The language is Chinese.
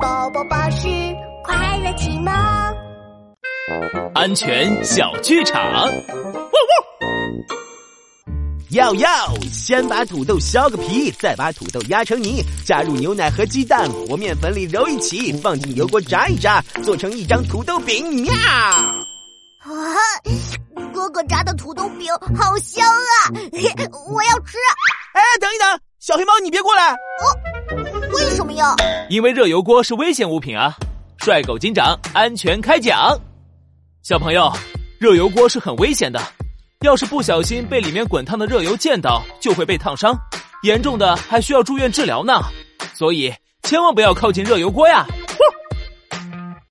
宝宝巴士快乐启蒙，安全小剧场。汪汪！要要，先把土豆削个皮，再把土豆压成泥，加入牛奶和鸡蛋和面粉里揉一起，放进油锅炸一炸，做成一张土豆饼。喵！啊，哥哥炸的土豆饼好香啊！我要吃。哎，等一等，小黑猫，你别过来。哦，为什因为热油锅是危险物品啊！帅狗警长安全开讲。小朋友，热油锅是很危险的。要是不小心被里面滚烫的热油溅到，就会被烫伤，严重的还需要住院治疗呢。所以千万不要靠近热油锅呀！